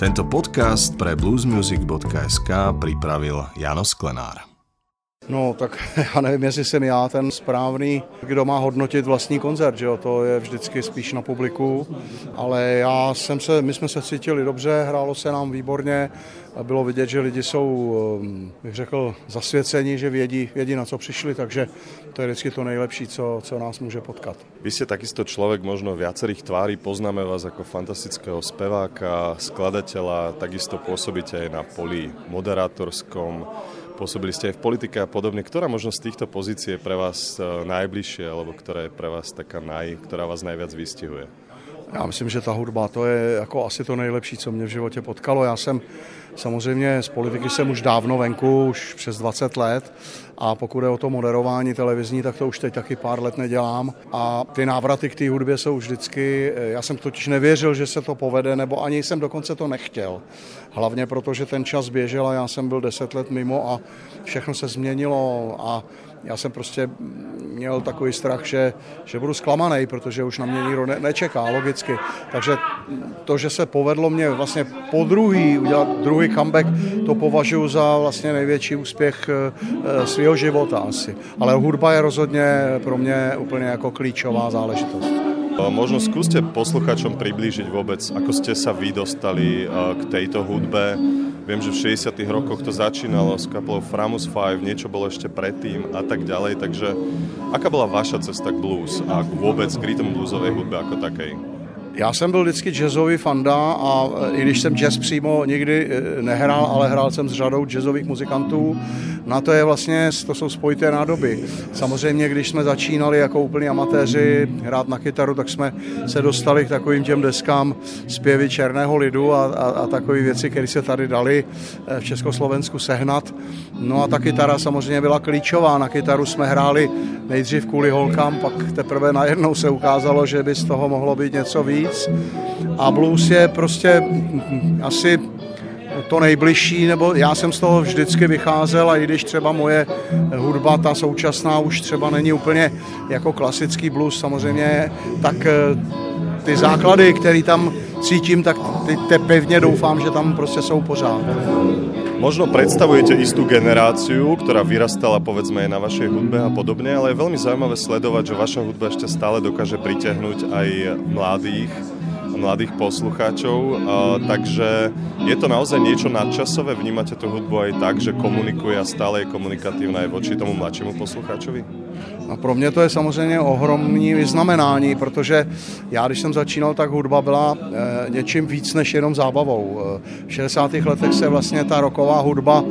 Tento podcast pre bluesmusic.sk pripravil Jano Sklenár. No, tak já nevím, jestli jsem já ten správný, kdo má hodnotit vlastní koncert, že jo? to je vždycky spíš na publiku, ale já jsem se, my jsme se cítili dobře, hrálo se nám výborně, bylo vidět, že lidi jsou, ehm, bych řekl, zasvěcení, že vědí, vědí na co přišli, takže to je vždycky to nejlepší, co, co nás může potkat. Vy ste takisto človek možno viacerých tváří, poznáme vás ako fantastického speváka, skladateľa, takisto pôsobíte aj na poli moderátorskom, pôsobili ste aj v politike a podobne. Ktorá možno z týchto pozícií je pre vás e, najbližšie, alebo ktorá je pre vás taká naj, ktorá vás najviac vystihuje? Já myslím, že ta hudba to je jako asi to nejlepší, co mě v životě potkalo. Já jsem samozřejmě z politiky jsem už dávno venku, už přes 20 let a pokud je o to moderování televizní, tak to už teď taky pár let nedělám a ty návraty k té hudbě jsou vždycky, já jsem totiž nevěřil, že se to povede, nebo ani jsem dokonce to nechtěl. Hlavně proto, že ten čas běžel a já jsem byl 10 let mimo a všechno se změnilo a já jsem prostě měl takový strach, že, že budu zklamaný, protože už na mě nikdo ne, nečeká, logicky. Takže to, že se povedlo mě vlastně po druhý udělat druhý comeback, to považuji za vlastně největší úspěch eh, svého života asi. Ale hudba je rozhodně pro mě úplně jako klíčová záležitost. Možno skúste posluchačom priblížiť vôbec, ako ste sa vy dostali k tejto hudbe, Viem, že v 60 rokoch to začínalo s kapelou Framus 5, niečo bolo ešte predtým a tak ďalej, takže aká bola vaša cesta k blues a vôbec k rytmu bluesovej hudbe ako takej? Já jsem byl vždycky jazzový fanda a e, i když jsem jazz přímo nikdy e, nehrál, ale hrál jsem s řadou jazzových muzikantů, na to je vlastně, to jsou spojité nádoby. Samozřejmě, když jsme začínali jako úplní amatéři hrát na kytaru, tak jsme se dostali k takovým těm deskám zpěvy černého lidu a, a, a takové věci, které se tady dali e, v Československu sehnat. No a ta kytara samozřejmě byla klíčová. Na kytaru jsme hráli nejdřív kvůli holkám, pak teprve najednou se ukázalo, že by z toho mohlo být něco víc víc. A blues je prostě asi to nejbližší, nebo já jsem z toho vždycky vycházel a i když třeba moje hudba, ta současná, už třeba není úplně jako klasický blues samozřejmě, tak eh, ty základy, které tam cítím, tak te pevně doufám, že tam prostě jsou pořád. Možno predstavujete istú generáciu, ktorá vyrastala povedzme na vašej hudbe a podobne, ale je veľmi zaujímavé sledovať, že vaša hudba ešte stále dokáže pritiahnuť aj mladých mladých poslucháčov, takže je to naozaj niečo nadčasové? Vnímate tú hudbu aj tak, že komunikuje a stále je komunikatívna aj voči tomu mladšímu posluchačovi? A pro mě to je samozřejmě ohromný vyznamenání, protože já, když jsem začínal, tak hudba byla e, něčím víc než jenom zábavou. E, v 60. letech se vlastně ta roková hudba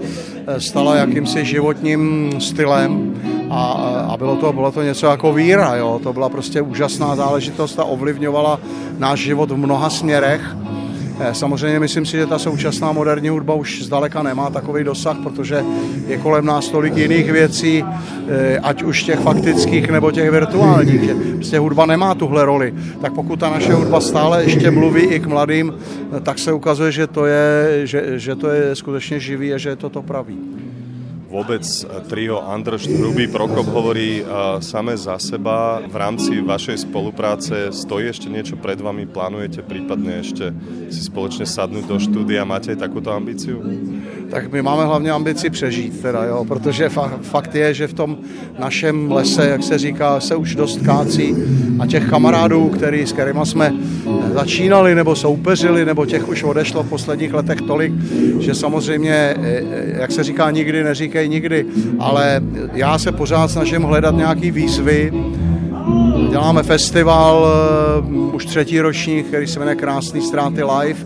e, stala jakýmsi životním stylem a, a bylo, to, bylo to něco jako víra. Jo? To byla prostě úžasná záležitost a ovlivňovala náš život v mnoha směrech. Eh, samozřejmě myslím si, že ta současná moderní hudba už zdaleka nemá takový dosah, protože je kolem nás tolik jiných věcí, eh, ať už těch faktických nebo těch virtuálních, že prostě hudba nemá tuhle roli. Tak pokud ta naše hudba stále ještě mluví i k mladým, eh, tak se ukazuje, že to je, že, že to je skutečně živý a že je to to pravý vôbec eh, trio Androš Hrubý Prokop hovorí uh, samé za seba. V rámci vašej spolupráce stojí ešte niečo pred vami? Plánujete prípadne ešte si spoločne sadnúť do štúdia? Máte aj takúto ambíciu? Tak my máme hlavně ambici přežít, teda, jo, protože fa- fakt je, že v tom našem lese, jak se říká, se už dost kácí a těch kamarádů, který, s kterými jsme začínali nebo soupeřili, nebo těch už odešlo v posledních letech tolik, že samozřejmě, eh, eh, jak se říká, nikdy neříkej nikdy, ale já se pořád snažím hledat nějaký výzvy, Děláme festival, uh, už třetí ročník, který se jmenuje Krásný ztráty live.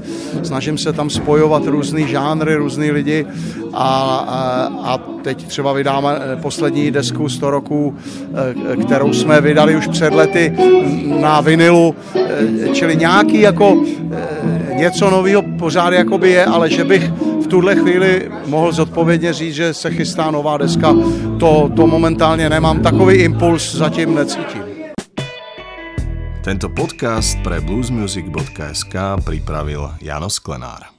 Snažím se tam spojovat různý žánry, různý lidi a, a, a teď třeba vydáme poslední desku 100 roků, kterou jsme vydali už před lety na vinilu, čili nějaký jako něco nového pořád jakoby je, ale že bych v tuhle chvíli mohl zodpovědně říct, že se chystá nová deska, to, to momentálně nemám. Takový impuls zatím necítím. Tento podcast pre bluesmusic.sk pripravil Jano Sklenár.